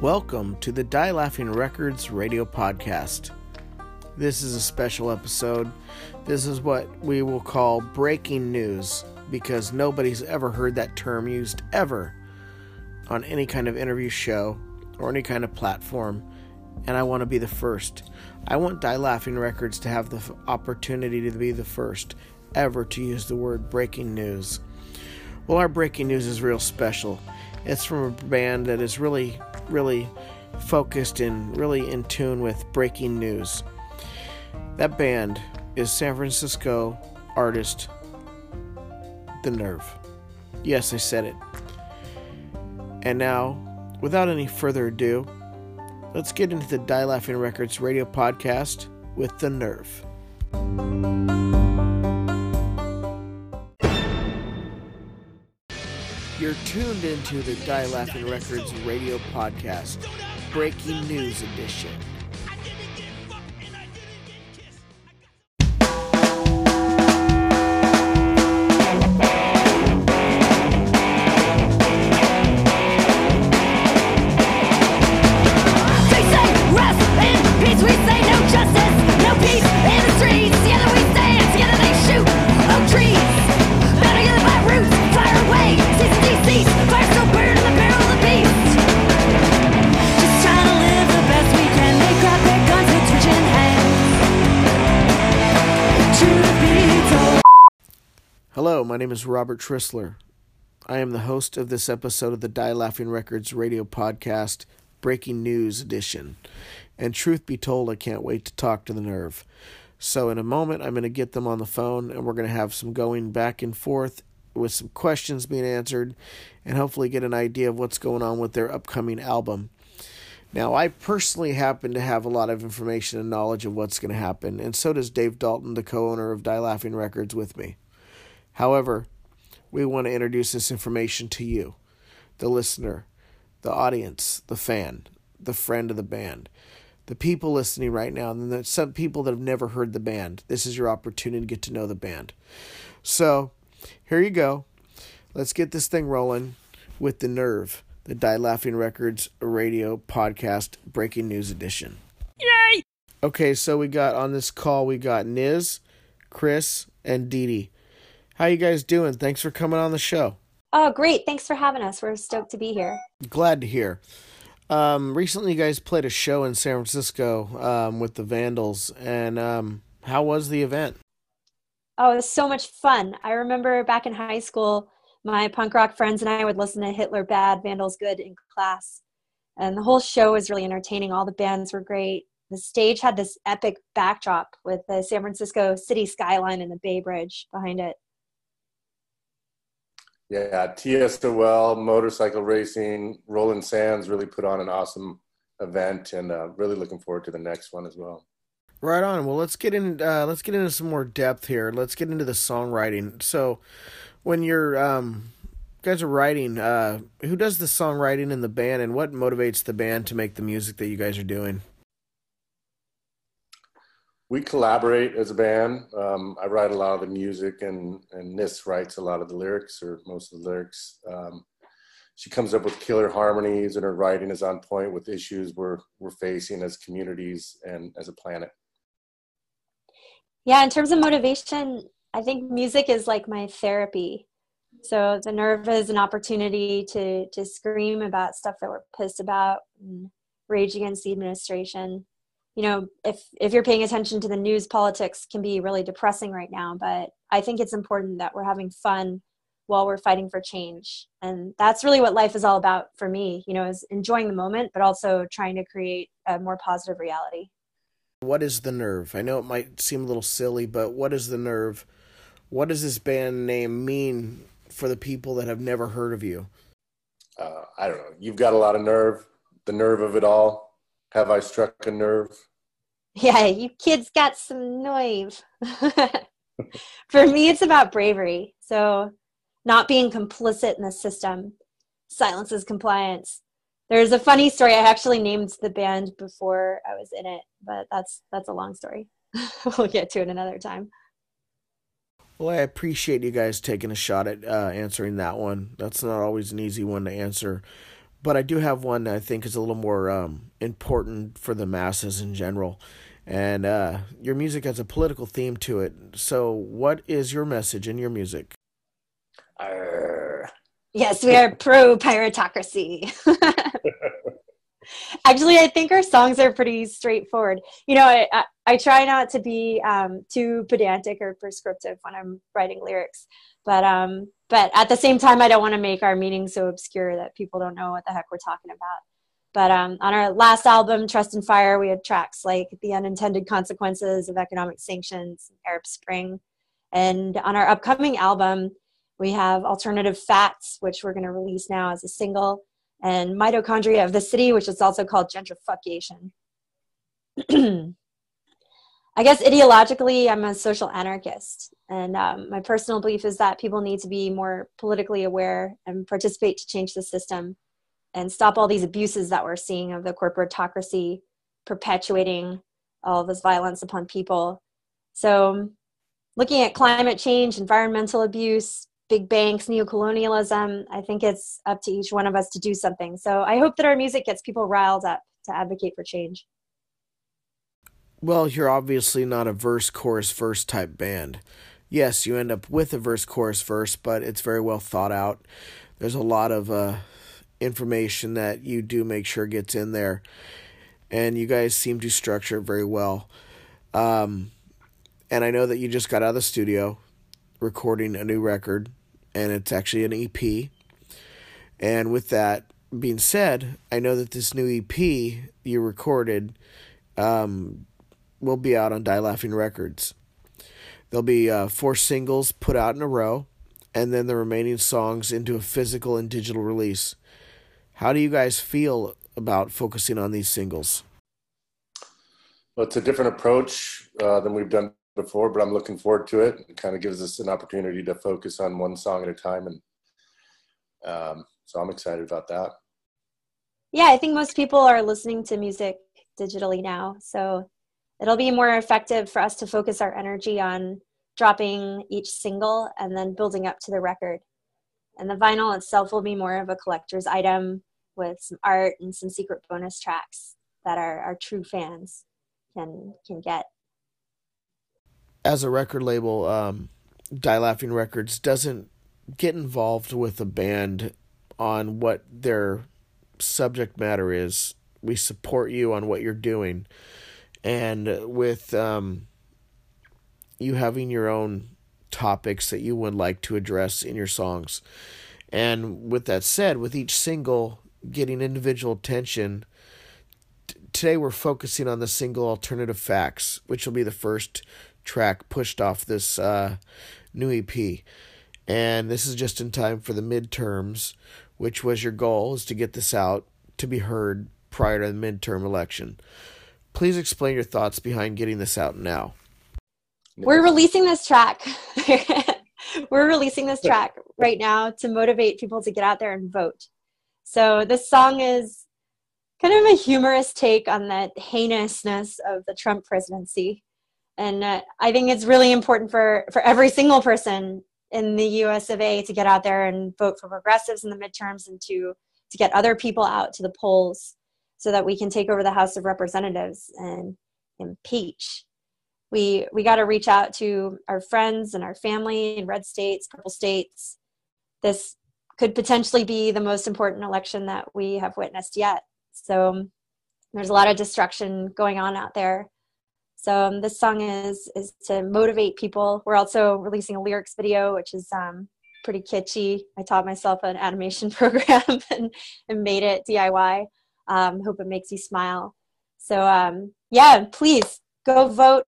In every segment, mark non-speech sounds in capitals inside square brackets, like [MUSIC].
Welcome to the Die Laughing Records radio podcast. This is a special episode. This is what we will call breaking news because nobody's ever heard that term used ever on any kind of interview show or any kind of platform, and I want to be the first. I want Die Laughing Records to have the opportunity to be the first ever to use the word breaking news. Well, our breaking news is real special. It's from a band that is really really focused and really in tune with breaking news. That band is San Francisco artist The Nerve. Yes, I said it. And now, without any further ado, let's get into the Die Laughing Records radio podcast with The Nerve. You're tuned into the Die Laughing Records radio podcast, Breaking News Edition. Hello, my name is Robert Trissler. I am the host of this episode of the Die Laughing Records radio podcast, Breaking News Edition. And truth be told, I can't wait to talk to the Nerve. So, in a moment, I'm going to get them on the phone and we're going to have some going back and forth with some questions being answered and hopefully get an idea of what's going on with their upcoming album. Now, I personally happen to have a lot of information and knowledge of what's going to happen, and so does Dave Dalton, the co owner of Die Laughing Records, with me. However, we want to introduce this information to you, the listener, the audience, the fan, the friend of the band, the people listening right now, and then some people that have never heard the band. This is your opportunity to get to know the band. So, here you go. Let's get this thing rolling with the nerve, the Die Laughing Records radio podcast breaking news edition. Yay! Okay, so we got on this call, we got Niz, Chris, and Dee Dee. How you guys doing? Thanks for coming on the show. Oh, great. Thanks for having us. We're stoked to be here. Glad to hear. Um, recently, you guys played a show in San Francisco um, with the Vandals, and um, how was the event? Oh, it was so much fun. I remember back in high school, my punk rock friends and I would listen to Hitler Bad, Vandals Good in class. And the whole show was really entertaining. All the bands were great. The stage had this epic backdrop with the San Francisco city skyline and the Bay Bridge behind it. Yeah, TSOL, motorcycle racing, Roland Sands really put on an awesome event, and uh, really looking forward to the next one as well. Right on. Well, let's get in. Uh, let's get into some more depth here. Let's get into the songwriting. So, when you're um, guys are writing, uh, who does the songwriting in the band, and what motivates the band to make the music that you guys are doing? We collaborate as a band. Um, I write a lot of the music, and and Nis writes a lot of the lyrics, or most of the lyrics. Um, she comes up with killer harmonies, and her writing is on point with issues we're we're facing as communities and as a planet. Yeah, in terms of motivation, I think music is like my therapy. So the nerve is an opportunity to to scream about stuff that we're pissed about and rage against the administration. You know, if if you're paying attention to the news, politics can be really depressing right now. But I think it's important that we're having fun while we're fighting for change, and that's really what life is all about for me. You know, is enjoying the moment, but also trying to create a more positive reality. What is the nerve? I know it might seem a little silly, but what is the nerve? What does this band name mean for the people that have never heard of you? Uh, I don't know. You've got a lot of nerve. The nerve of it all. Have I struck a nerve? Yeah, you kids got some nerve. [LAUGHS] For me, it's about bravery. So, not being complicit in the system. Silence is compliance. There's a funny story. I actually named the band before I was in it, but that's that's a long story. [LAUGHS] we'll get to it another time. Well, I appreciate you guys taking a shot at uh, answering that one. That's not always an easy one to answer. But I do have one that I think is a little more um, important for the masses in general. And uh, your music has a political theme to it. So, what is your message in your music? Arr. Yes, we are pro piratocracy. [LAUGHS] Actually, I think our songs are pretty straightforward. You know, I, I, I try not to be um, too pedantic or prescriptive when I'm writing lyrics, but um, but at the same time, I don't want to make our meaning so obscure that people don't know what the heck we're talking about. But um, on our last album, Trust and Fire, we had tracks like The Unintended Consequences of Economic Sanctions, Arab Spring. And on our upcoming album, we have Alternative Facts, which we're going to release now as a single and mitochondria of the city, which is also called gentrification. [CLEARS THROAT] I guess ideologically, I'm a social anarchist, and um, my personal belief is that people need to be more politically aware and participate to change the system and stop all these abuses that we're seeing of the corporatocracy perpetuating all this violence upon people. So, looking at climate change, environmental abuse, big banks, neocolonialism. I think it's up to each one of us to do something. So I hope that our music gets people riled up to advocate for change. Well, you're obviously not a verse, chorus, verse type band. Yes, you end up with a verse, chorus, verse, but it's very well thought out. There's a lot of uh, information that you do make sure gets in there, and you guys seem to structure it very well. Um, and I know that you just got out of the studio recording a new record and it's actually an EP. And with that being said, I know that this new EP you recorded um, will be out on Die Laughing Records. There'll be uh, four singles put out in a row, and then the remaining songs into a physical and digital release. How do you guys feel about focusing on these singles? Well, it's a different approach uh, than we've done before, but I'm looking forward to it. It kind of gives us an opportunity to focus on one song at a time, and um, so I'm excited about that. Yeah, I think most people are listening to music digitally now, so it'll be more effective for us to focus our energy on dropping each single and then building up to the record. And the vinyl itself will be more of a collector's item with some art and some secret bonus tracks that our, our true fans can can get as a record label, um, Die Laughing Records doesn't get involved with a band on what their subject matter is. We support you on what you're doing, and with um, you having your own topics that you would like to address in your songs. And with that said, with each single getting individual attention, t- today we're focusing on the single Alternative Facts, which will be the first track pushed off this uh, new EP. And this is just in time for the midterms, which was your goal, is to get this out to be heard prior to the midterm election. Please explain your thoughts behind getting this out now. We're releasing this track. [LAUGHS] We're releasing this track right now to motivate people to get out there and vote. So this song is kind of a humorous take on the heinousness of the Trump presidency and uh, i think it's really important for for every single person in the us of a to get out there and vote for progressives in the midterms and to to get other people out to the polls so that we can take over the house of representatives and impeach we we got to reach out to our friends and our family in red states purple states this could potentially be the most important election that we have witnessed yet so there's a lot of destruction going on out there so um, this song is is to motivate people. We're also releasing a lyrics video, which is um, pretty kitschy. I taught myself an animation [LAUGHS] program and, and made it DIY. Um, hope it makes you smile. So um, yeah, please go vote.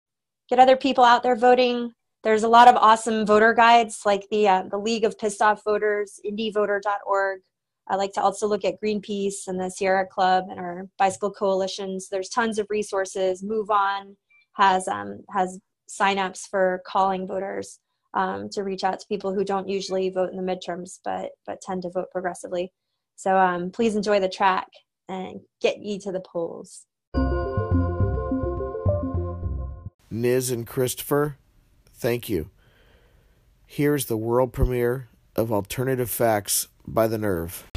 Get other people out there voting. There's a lot of awesome voter guides, like the uh, the League of Pissed Off Voters, IndyVoter.org. I like to also look at Greenpeace and the Sierra Club and our bicycle coalitions. There's tons of resources. Move on has um, has signups for calling voters um, to reach out to people who don't usually vote in the midterms, but but tend to vote progressively. So um, please enjoy the track and get ye to the polls. Niz and Christopher, thank you. Here's the world premiere of Alternative Facts by The Nerve.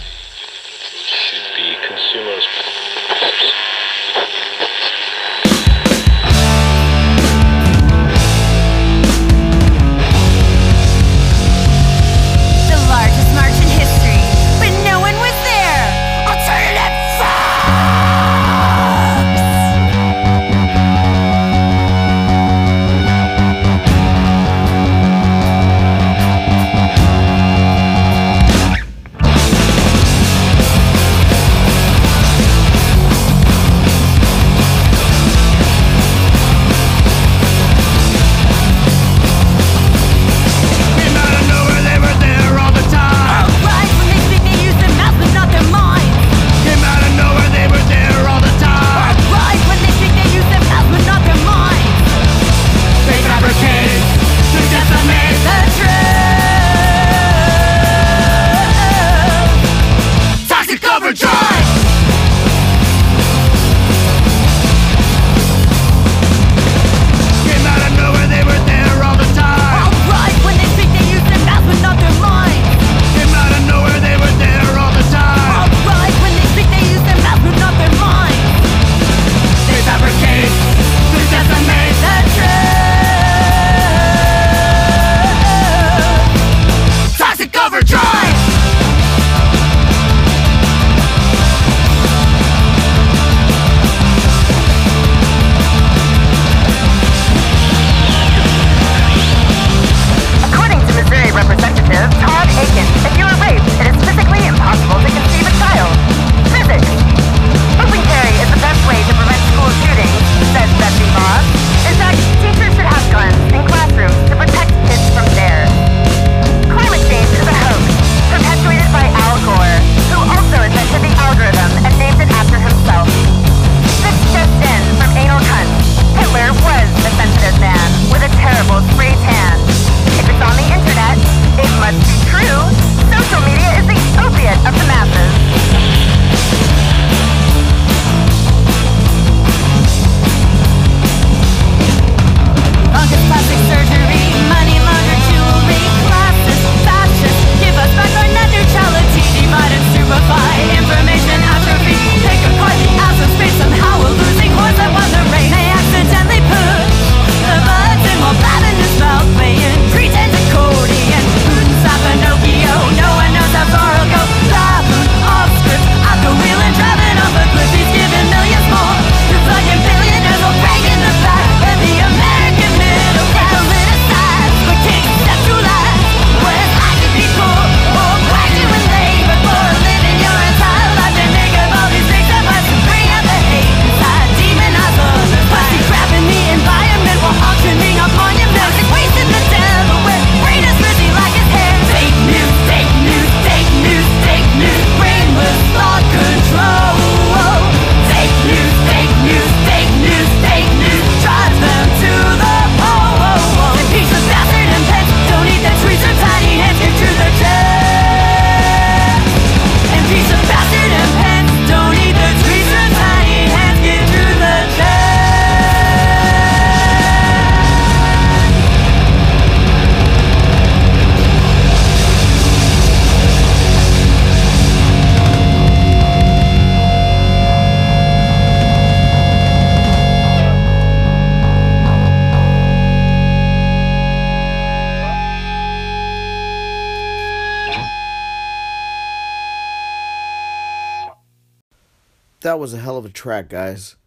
that was a hell of a track, guys.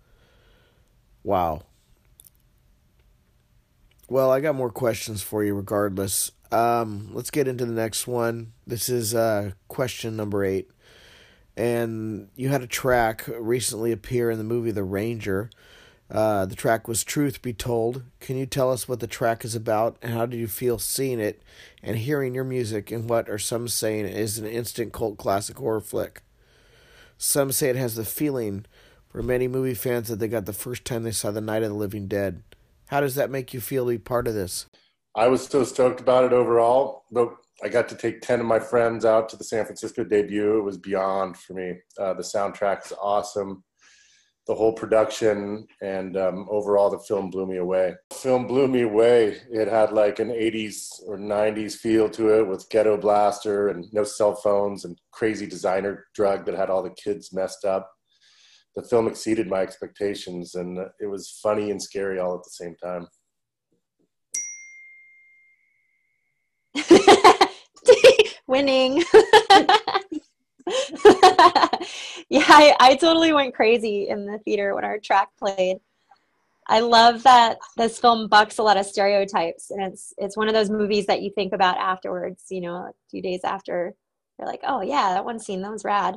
Wow. Well, I got more questions for you regardless. Um, let's get into the next one. This is uh, question number eight. And you had a track recently appear in the movie The Ranger. Uh, the track was Truth Be Told. Can you tell us what the track is about and how did you feel seeing it and hearing your music and what are some saying is an instant cult classic horror flick? Some say it has the feeling for many movie fans that they got the first time they saw The Night of the Living Dead. How does that make you feel to be part of this? I was so stoked about it overall, but I got to take 10 of my friends out to the San Francisco debut. It was beyond for me. Uh, the soundtrack is awesome the whole production and um, overall the film blew me away. film blew me away. It had like an 80s or 90s feel to it with ghetto blaster and no cell phones and crazy designer drug that had all the kids messed up. The film exceeded my expectations and it was funny and scary all at the same time. [LAUGHS] Winning. [LAUGHS] [LAUGHS] yeah, I, I totally went crazy in the theater when our track played. I love that this film bucks a lot of stereotypes, and it's it's one of those movies that you think about afterwards. You know, a few days after, you're like, oh yeah, that one scene that was rad.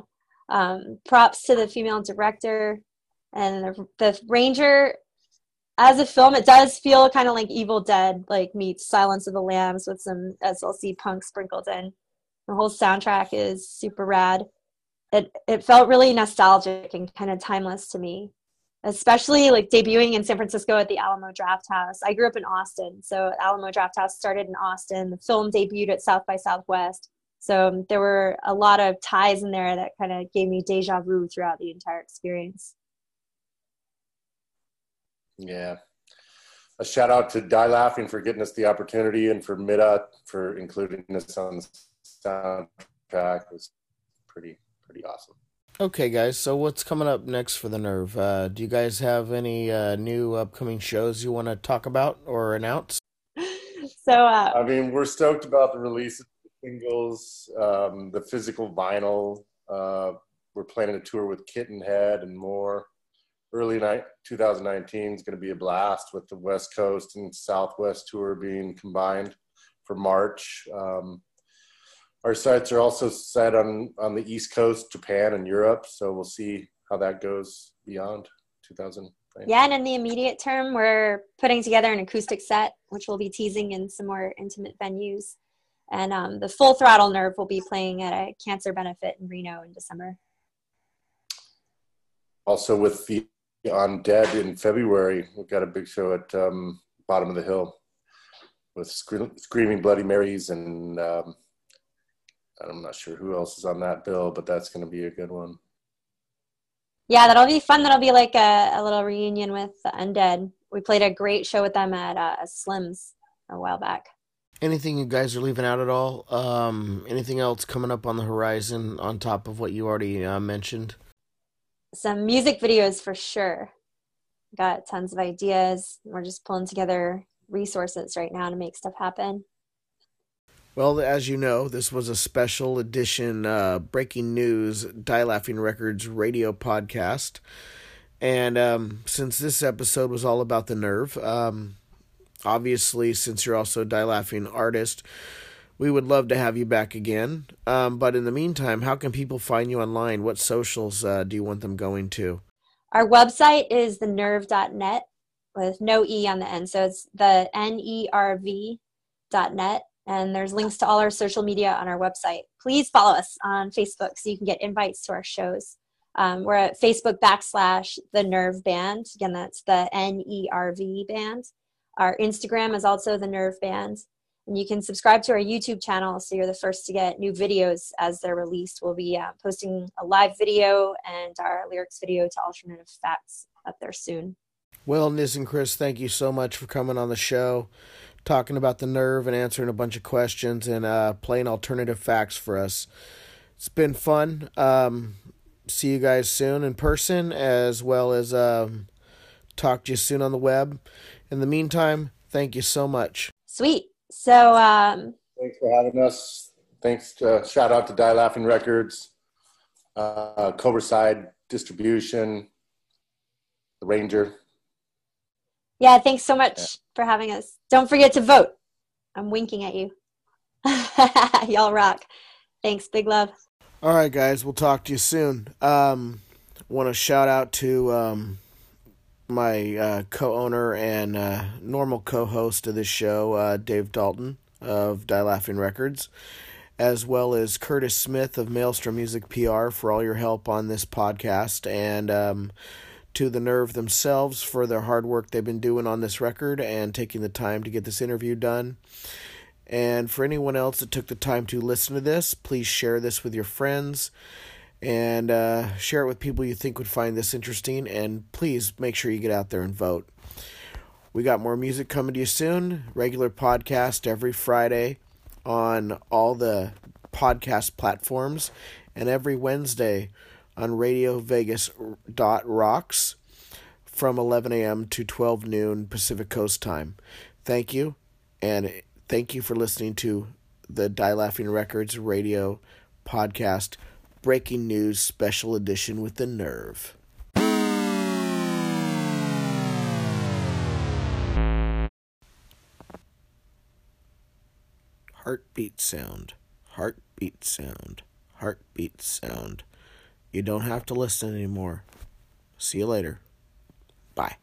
Um, props to the female director and the, the ranger. As a film, it does feel kind of like Evil Dead, like meets Silence of the Lambs with some SLC punk sprinkled in. The whole soundtrack is super rad. It it felt really nostalgic and kind of timeless to me, especially like debuting in San Francisco at the Alamo Draft House. I grew up in Austin, so Alamo Draft House started in Austin. The film debuted at South by Southwest, so um, there were a lot of ties in there that kind of gave me deja vu throughout the entire experience. Yeah. A shout out to Die Laughing for getting us the opportunity and for Mida for including us on the soundtrack. It was pretty pretty awesome. Okay, guys. So what's coming up next for the Nerve? Uh, do you guys have any uh, new upcoming shows you want to talk about or announce? [LAUGHS] So uh, I mean, we're stoked about the release of the singles, um, the physical vinyl. Uh, we're planning a tour with Kitten Head and more. Early night 2019 is going to be a blast with the West Coast and Southwest tour being combined for March. Um, our sites are also set on on the East Coast, Japan, and Europe. So we'll see how that goes beyond 2000. Yeah, and in the immediate term, we're putting together an acoustic set, which we'll be teasing in some more intimate venues. And um, the Full Throttle Nerve will be playing at a cancer benefit in Reno in December. Also, with the Undead in February, we've got a big show at um, Bottom of the Hill with Screaming Bloody Marys and um, I'm not sure who else is on that bill, but that's going to be a good one. Yeah, that'll be fun. That'll be like a, a little reunion with the Undead. We played a great show with them at uh, Slim's a while back. Anything you guys are leaving out at all? Um, anything else coming up on the horizon on top of what you already uh, mentioned? Some music videos for sure. Got tons of ideas. We're just pulling together resources right now to make stuff happen. Well, as you know, this was a special edition uh, breaking news Die Laughing Records radio podcast. And um, since this episode was all about the nerve, um, obviously, since you're also a Die Laughing artist, we would love to have you back again. Um, but in the meantime, how can people find you online? What socials uh, do you want them going to? Our website is thenerve.net with no E on the end. So it's the N E R V dot net and there's links to all our social media on our website. Please follow us on Facebook so you can get invites to our shows. Um, we're at Facebook backslash the Nerve Band. Again, that's the N E R V band. Our Instagram is also the Nerve Band. And you can subscribe to our YouTube channel so you're the first to get new videos as they're released. We'll be uh, posting a live video and our lyrics video to Alternative Facts up there soon. Well, Nis and Chris, thank you so much for coming on the show talking about the nerve and answering a bunch of questions and uh, playing alternative facts for us. It's been fun. Um, see you guys soon in person as well as um, talk to you soon on the web. In the meantime, thank you so much. Sweet. So, um, thanks for having us. Thanks. To, shout out to Die Laughing Records, uh, Cobraside Distribution, the Ranger. Yeah, thanks so much yeah. for having us. Don't forget to vote. I'm winking at you. [LAUGHS] Y'all rock. Thanks. Big love. All right, guys. We'll talk to you soon. Um, want to shout out to um, my uh, co-owner and uh, normal co-host of this show, uh, Dave Dalton of Die Laughing Records, as well as Curtis Smith of Maelstrom Music PR for all your help on this podcast and. Um, to the Nerve themselves for their hard work they've been doing on this record and taking the time to get this interview done. And for anyone else that took the time to listen to this, please share this with your friends and uh, share it with people you think would find this interesting. And please make sure you get out there and vote. We got more music coming to you soon. Regular podcast every Friday on all the podcast platforms, and every Wednesday on Radio Vegas dot rocks from 11 a.m. to 12 noon Pacific Coast time. Thank you, and thank you for listening to the Die Laughing Records radio podcast breaking news special edition with the nerve. Heartbeat sound, heartbeat sound, heartbeat sound. You don't have to listen anymore. See you later. Bye.